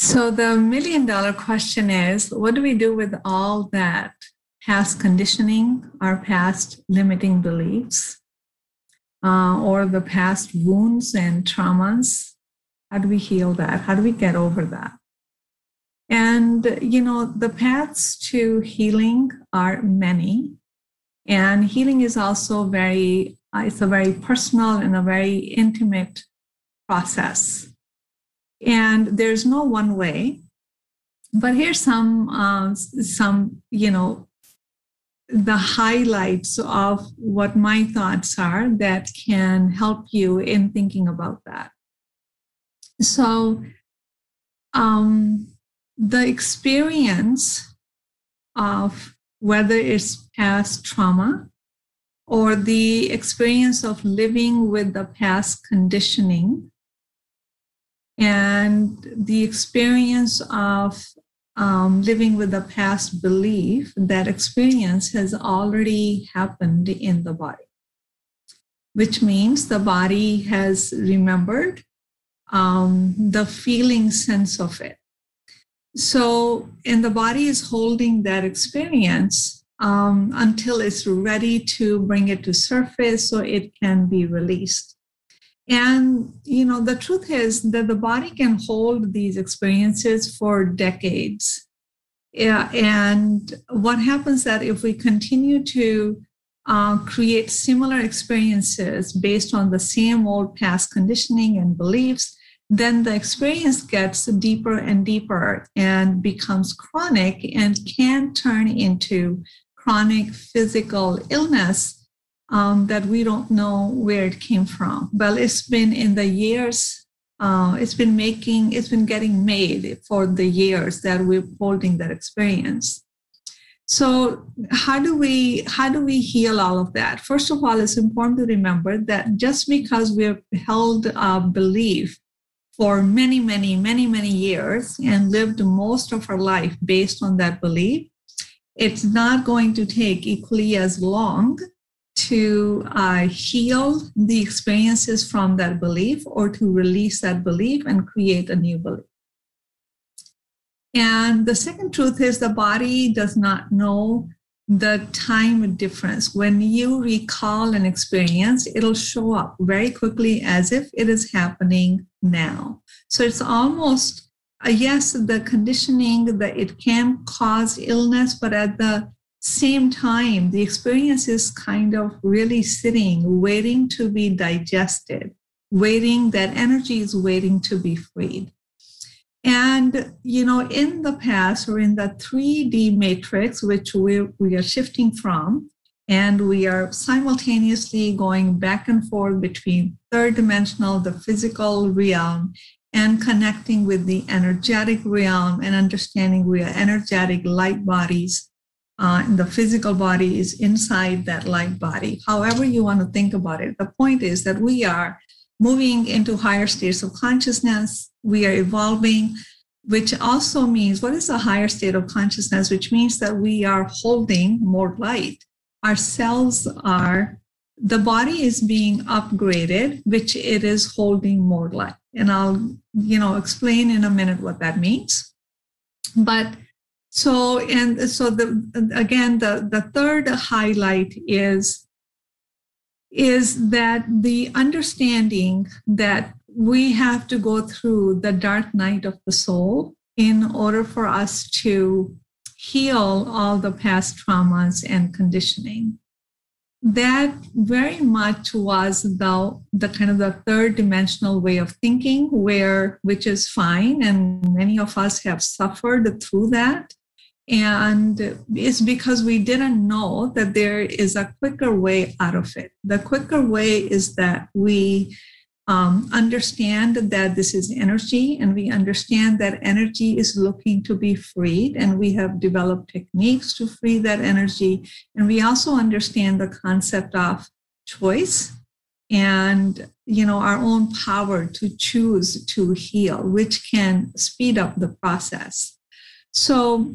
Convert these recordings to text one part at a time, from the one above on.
So the million dollar question is what do we do with all that past conditioning, our past limiting beliefs, uh, or the past wounds and traumas? How do we heal that? How do we get over that? And, you know, the paths to healing are many. And healing is also very, uh, it's a very personal and a very intimate process. And there's no one way. But here's some, uh, some, you know, the highlights of what my thoughts are that can help you in thinking about that. So, um, the experience of whether it's past trauma or the experience of living with the past conditioning and the experience of um, living with the past belief, that experience has already happened in the body, which means the body has remembered um, the feeling sense of it. So, and the body is holding that experience um, until it's ready to bring it to surface so it can be released. And, you know, the truth is that the body can hold these experiences for decades. Yeah, and what happens that if we continue to uh, create similar experiences based on the same old past conditioning and beliefs, then the experience gets deeper and deeper and becomes chronic and can turn into chronic physical illness um, that we don't know where it came from. Well, it's been in the years, uh, it's been making, it's been getting made for the years that we're holding that experience. So how do we how do we heal all of that? First of all, it's important to remember that just because we've held a belief for many, many, many, many years and lived most of our life based on that belief, it's not going to take equally as long to uh, heal the experiences from that belief or to release that belief and create a new belief. And the second truth is the body does not know the time difference. When you recall an experience, it'll show up very quickly as if it is happening now. So it's almost, uh, yes, the conditioning that it can cause illness, but at the same time, the experience is kind of really sitting, waiting to be digested, waiting, that energy is waiting to be freed. And, you know, in the past or in the 3D matrix, which we, we are shifting from, and we are simultaneously going back and forth between third dimensional, the physical realm, and connecting with the energetic realm and understanding we are energetic light bodies. Uh, and the physical body is inside that light body. However, you want to think about it, the point is that we are moving into higher states of consciousness. We are evolving, which also means what is a higher state of consciousness? Which means that we are holding more light. Our cells are, the body is being upgraded, which it is holding more light. And I'll, you know, explain in a minute what that means. But so, and so the, again, the, the third highlight is is that the understanding that we have to go through the dark night of the soul in order for us to heal all the past traumas and conditioning. That very much was the, the kind of the third dimensional way of thinking, where which is fine, and many of us have suffered through that. And it's because we didn't know that there is a quicker way out of it. The quicker way is that we um, understand that this is energy and we understand that energy is looking to be freed. And we have developed techniques to free that energy. And we also understand the concept of choice and you know our own power to choose to heal which can speed up the process so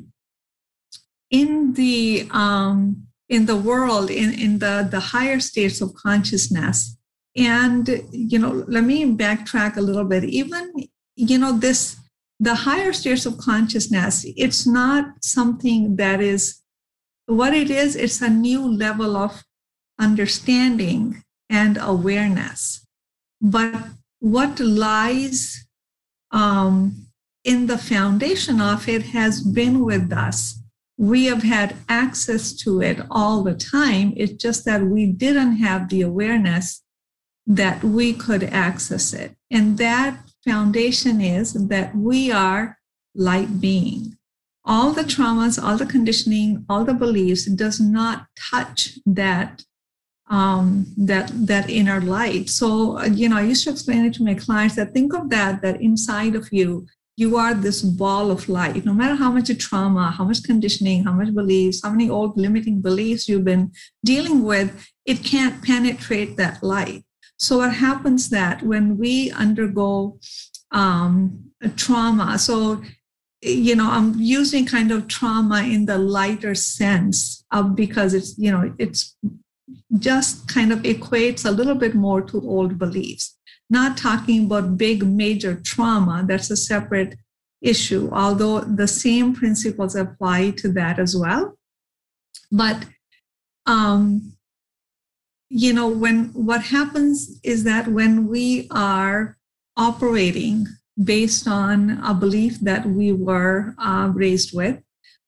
in the um, in the world in, in the, the higher states of consciousness and you know let me backtrack a little bit even you know this the higher states of consciousness, it's not something that is what it is, it's a new level of understanding and awareness. But what lies um, in the foundation of it has been with us. We have had access to it all the time. It's just that we didn't have the awareness that we could access it. And that foundation is that we are light being. All the traumas, all the conditioning, all the beliefs does not touch that um, that that inner light. So you know, I used to explain it to my clients that think of that that inside of you, you are this ball of light. No matter how much trauma, how much conditioning, how much beliefs, how many old limiting beliefs you've been dealing with, it can't penetrate that light. So what happens that when we undergo um, trauma, so you know, I'm using kind of trauma in the lighter sense of because it's you know it's just kind of equates a little bit more to old beliefs. Not talking about big major trauma, that's a separate issue, although the same principles apply to that as well. But um, you know, when what happens is that when we are operating based on a belief that we were uh, raised with,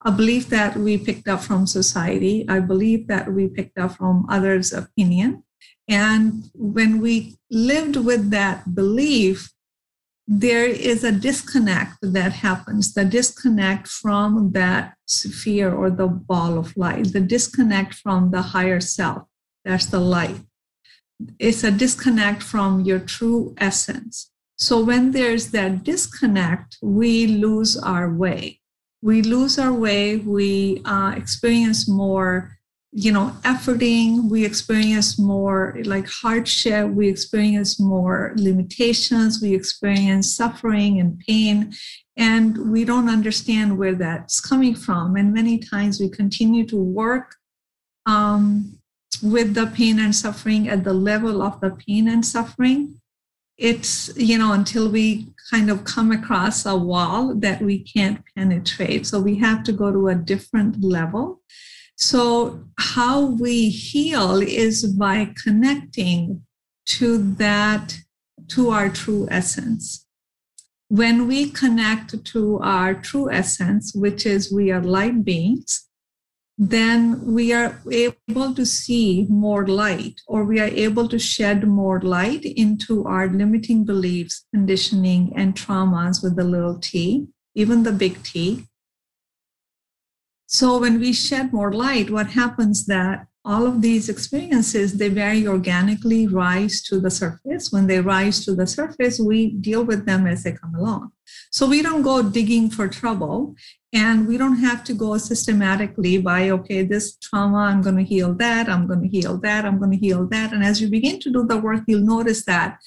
a belief that we picked up from society, I believe that we picked up from others' opinion. And when we lived with that belief, there is a disconnect that happens the disconnect from that sphere or the ball of light, the disconnect from the higher self. That's the light. It's a disconnect from your true essence. So when there's that disconnect, we lose our way. We lose our way. We uh, experience more, you know, efforting. We experience more like hardship. We experience more limitations. We experience suffering and pain. And we don't understand where that's coming from. And many times we continue to work um, with the pain and suffering at the level of the pain and suffering it's you know until we kind of come across a wall that we can't penetrate so we have to go to a different level so how we heal is by connecting to that to our true essence when we connect to our true essence which is we are light beings then we are able to see more light or we are able to shed more light into our limiting beliefs, conditioning, and traumas with the little t, even the big T. So when we shed more light, what happens that all of these experiences they very organically rise to the surface. When they rise to the surface we deal with them as they come along. So we don't go digging for trouble and we don't have to go systematically by okay this trauma i'm going to heal that i'm going to heal that i'm going to heal that. And as you begin to do the work you'll notice that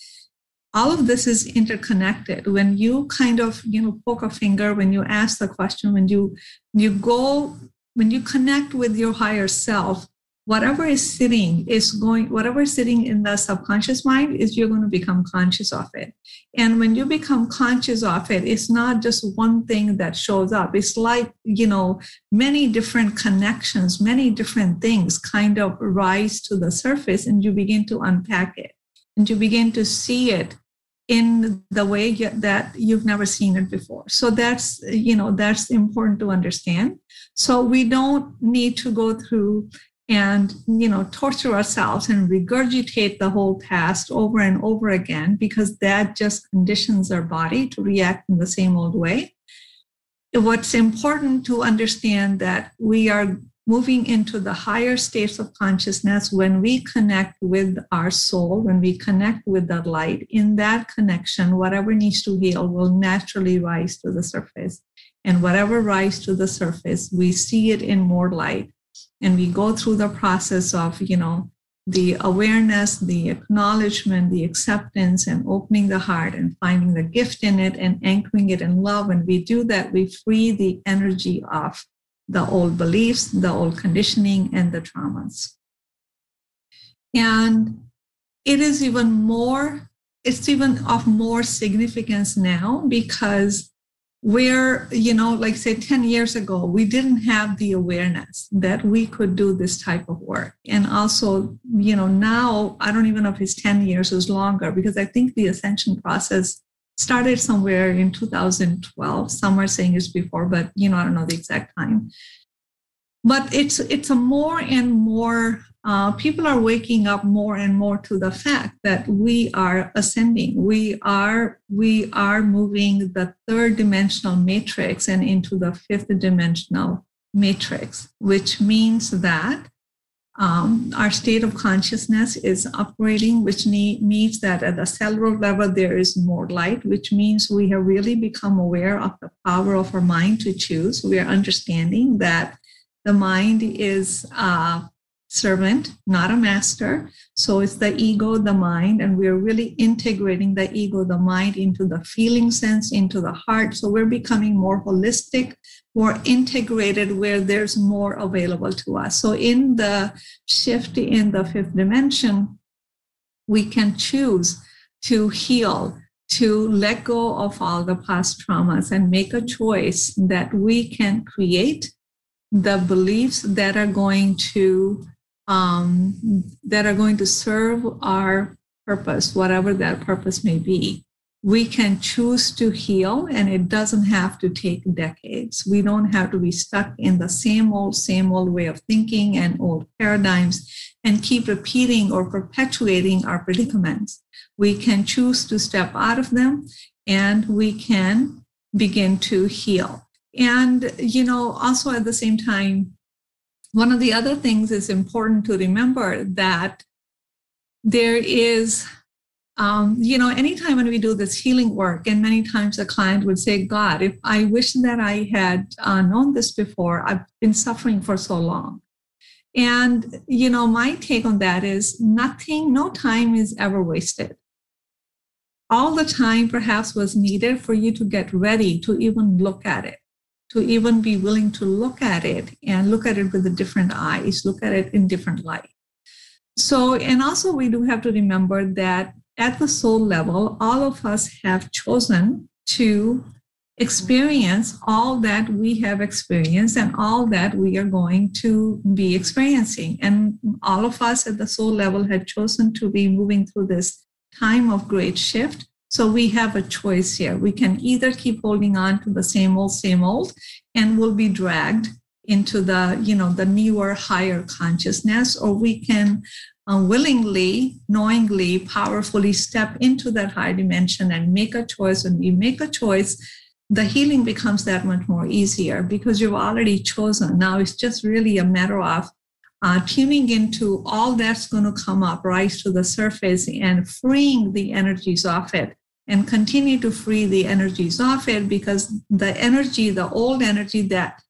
all of this is interconnected. When you kind of you know poke a finger when you ask the question when you you go when you connect with your higher self whatever is sitting is going whatever is sitting in the subconscious mind is you're going to become conscious of it. And when you become conscious of it it's not just one thing that shows up. It's like you know many different connections many different things kind of rise to the surface and you begin to unpack it. And you begin to see it in the way that you've never seen it before. So that's you know that's important to understand. So we don't need to go through and you know torture ourselves and regurgitate the whole past over and over again because that just conditions our body to react in the same old way. What's important to understand that we are moving into the higher states of consciousness when we connect with our soul when we connect with that light in that connection whatever needs to heal will naturally rise to the surface. And whatever rise to the surface we see it in more light. And we go through the process of you know the awareness the acknowledgement the acceptance and opening the heart and finding the gift in it and anchoring it in love. When we do that we free the energy of the old beliefs the old conditioning and the traumas. And it is even more it's even of more significance now because where you know like say 10 years ago we didn't have the awareness that we could do this type of work. And also you know now i don't even know if it's 10 years or longer because i think the ascension process started somewhere in 2012 some are saying it's before but you know i don't know the exact time. But it's it's a more and more uh, people are waking up more and more to the fact that we are ascending. We are we are moving the third dimensional matrix and into the fifth dimensional matrix which means that um, our state of consciousness is upgrading which need, means that at the cellular level there is more light which means we have really become aware of the power of our mind to choose. We are understanding that the mind is uh, servant, not a master. So it's the ego, the mind, and we're really integrating the ego, the mind into the feeling sense, into the heart. So we're becoming more holistic, more integrated, where there's more available to us. So in the shift in the fifth dimension, we can choose to heal. To let go of all the past traumas and make a choice that we can create the beliefs that are going to um, that are going to serve our purpose, whatever that purpose may be. We can choose to heal, and it doesn't have to take decades. We don't have to be stuck in the same old, same old way of thinking and old paradigms and keep repeating or perpetuating our predicaments. We can choose to step out of them and we can begin to heal. And, you know, also at the same time, one of the other things is important to remember that there is um, you know anytime when we do this healing work and many times a client would say god if i wish that i had uh, known this before i've been suffering for so long. And you know my take on that is nothing no time is ever wasted. All the time perhaps was needed for you to get ready to even look at it to even be willing to look at it and look at it with a different eyes, look at it in different light. So, and also we do have to remember that at the soul level, all of us have chosen to experience all that we have experienced and all that we are going to be experiencing. And all of us at the soul level had chosen to be moving through this time of great shift so we have a choice here. We can either keep holding on to the same old, same old, and we'll be dragged into the, you know, the newer, higher consciousness, or we can uh, willingly, knowingly, powerfully step into that high dimension and make a choice. When we make a choice, the healing becomes that much more easier because you've already chosen. Now it's just really a matter of uh, tuning into all that's going to come up, rise to the surface, and freeing the energies off it and continue to free the energies off it because the energy, the old energy that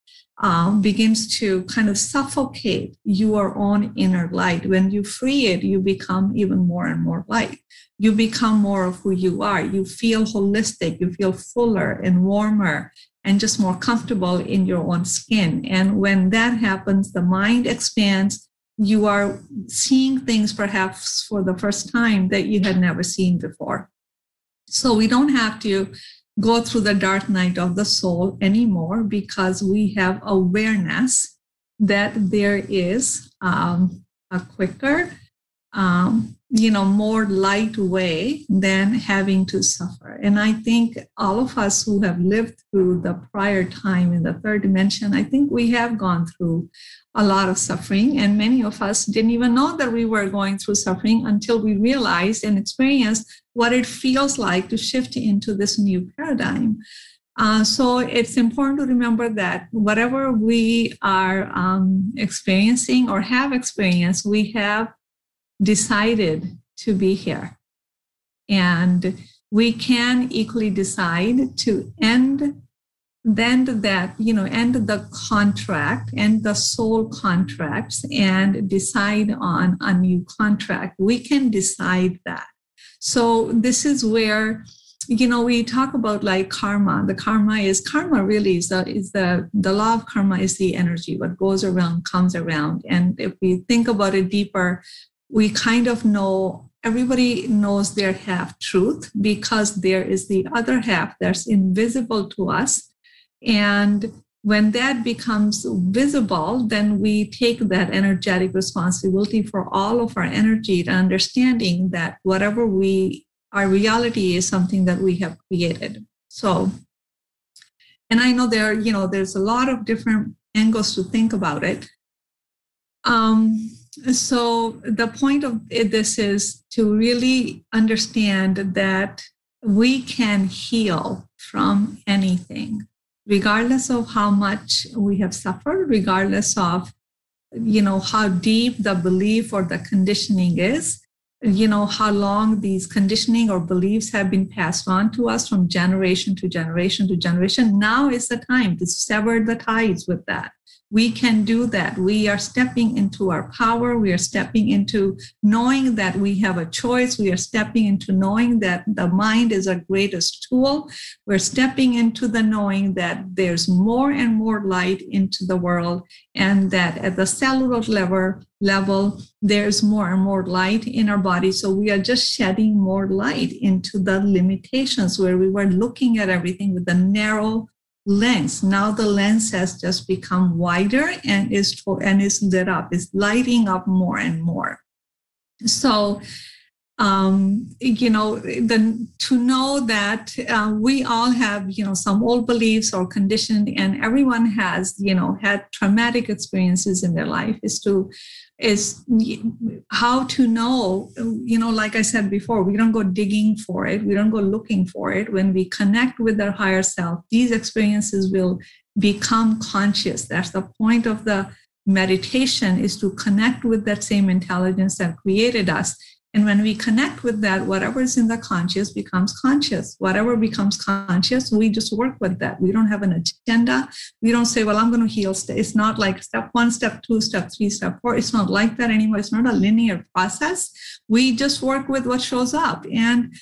um, begins to kind of suffocate your own inner light. When you free it, you become even more and more light. You become more of who you are. You feel holistic. You feel fuller and warmer and just more comfortable in your own skin. And when that happens, the mind expands. You are seeing things perhaps for the first time that you had never seen before. So we don't have to go through the dark night of the soul anymore because we have awareness that there is um, a quicker, um, you know, more light way than having to suffer. And I think all of us who have lived through the prior time in the third dimension, I think we have gone through a lot of suffering. And many of us didn't even know that we were going through suffering until we realized and experienced what it feels like to shift into this new paradigm. Uh, so it's important to remember that whatever we are um, experiencing or have experienced, we have decided to be here. And we can equally decide to end then that you know end the contract and the soul contracts and decide on a new contract. We can decide that. So this is where you know we talk about like karma. The karma is karma really is the is the the law of karma is the energy. What goes around comes around. And if we think about it deeper we kind of know everybody knows their half truth because there is the other half that's invisible to us. And when that becomes visible, then we take that energetic responsibility for all of our energy and understanding that whatever we, our reality is something that we have created. So, and I know there, you know, there's a lot of different angles to think about it. Um, so the point of this is to really understand that we can heal from anything regardless of how much we have suffered regardless of you know how deep the belief or the conditioning is you know how long these conditioning or beliefs have been passed on to us from generation to generation to generation. Now is the time to sever the ties with that we can do that. We are stepping into our power. We are stepping into knowing that we have a choice. We are stepping into knowing that the mind is our greatest tool. We're stepping into the knowing that there's more and more light into the world, and that at the cellular level, level there's more and more light in our body. So we are just shedding more light into the limitations where we were looking at everything with a narrow lens. Now the lens has just become wider and is and is lit up, It's lighting up more and more. So um, you know, the, to know that uh, we all have, you know, some old beliefs or conditioned, and everyone has, you know, had traumatic experiences in their life is to, is how to know, you know, like I said before, we don't go digging for it, we don't go looking for it. When we connect with our higher self, these experiences will become conscious. That's the point of the meditation is to connect with that same intelligence that created us and when we connect with that, whatever is in the conscious becomes conscious. Whatever becomes conscious, we just work with that. We don't have an agenda. We don't say, well, I'm going to heal. It's not like step one, step two, step three, step four. It's not like that anymore. It's not a linear process. We just work with what shows up. And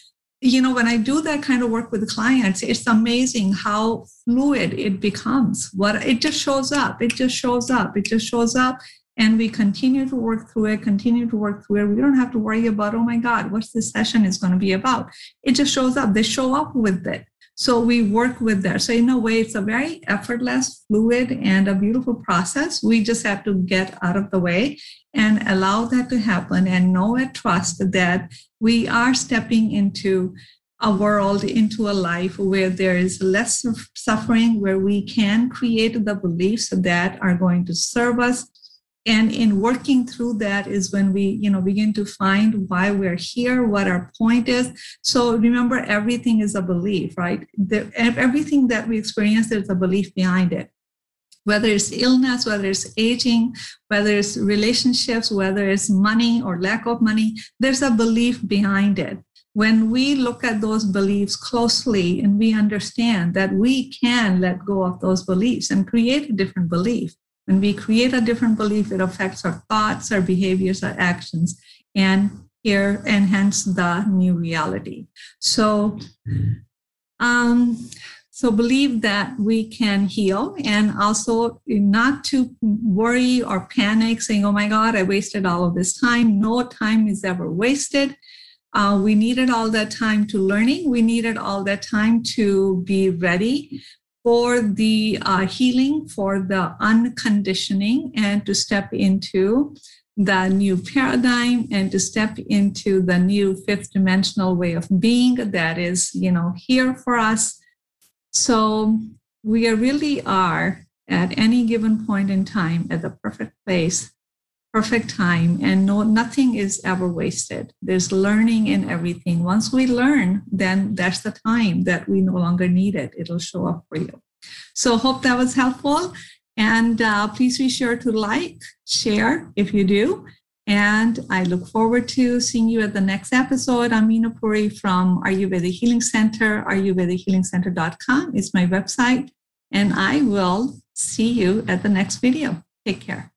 you know, when I do that kind of work with clients, it's amazing how fluid it becomes. What it just shows up. It just shows up. It just shows up and we continue to work through it continue to work through it. We don't have to worry about oh my god what's this session is going to be about? It just shows up. They show up with it. So we work with that. So in a way it's a very effortless fluid and a beautiful process. We just have to get out of the way and allow that to happen and know and trust that we are stepping into a world into a life where there is less suffering, where we can create the beliefs that are going to serve us and in working through that is when we you know begin to find why we're here what our point is. So remember everything is a belief right? The, everything that we experience there's a belief behind it. Whether it's illness whether it's aging whether it's relationships whether it's money or lack of money there's a belief behind it. When we look at those beliefs closely and we understand that we can let go of those beliefs and create a different belief when we create a different belief, it affects our thoughts, our behaviors, our actions, and here and hence the new reality. So, um, so believe that we can heal and also not to worry or panic saying, oh my God, I wasted all of this time. No time is ever wasted. Uh, we needed all that time to learning. We needed all that time to be ready for the uh, healing, for the unconditioning, and to step into the new paradigm and to step into the new fifth dimensional way of being that is, you know, here for us. So we really are at any given point in time at the perfect place perfect time and no nothing is ever wasted there's learning in everything once we learn then that's the time that we no longer need it it'll show up for you so hope that was helpful and uh, please be sure to like share if you do and I look forward to seeing you at the next episode. I'm Meena Puri from Ayurveda Healing Center. AyurvedaHealingCenter.com is my website. And I will see you at the next video. Take care.